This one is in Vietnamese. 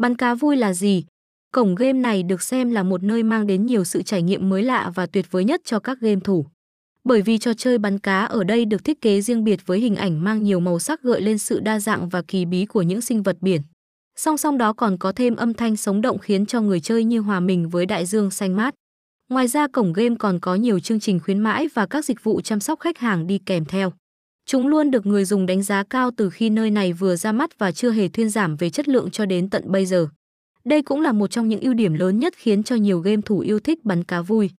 Bắn cá vui là gì? Cổng game này được xem là một nơi mang đến nhiều sự trải nghiệm mới lạ và tuyệt vời nhất cho các game thủ. Bởi vì trò chơi bắn cá ở đây được thiết kế riêng biệt với hình ảnh mang nhiều màu sắc gợi lên sự đa dạng và kỳ bí của những sinh vật biển. Song song đó còn có thêm âm thanh sống động khiến cho người chơi như hòa mình với đại dương xanh mát. Ngoài ra cổng game còn có nhiều chương trình khuyến mãi và các dịch vụ chăm sóc khách hàng đi kèm theo. Chúng luôn được người dùng đánh giá cao từ khi nơi này vừa ra mắt và chưa hề thuyên giảm về chất lượng cho đến tận bây giờ. Đây cũng là một trong những ưu điểm lớn nhất khiến cho nhiều game thủ yêu thích bắn cá vui.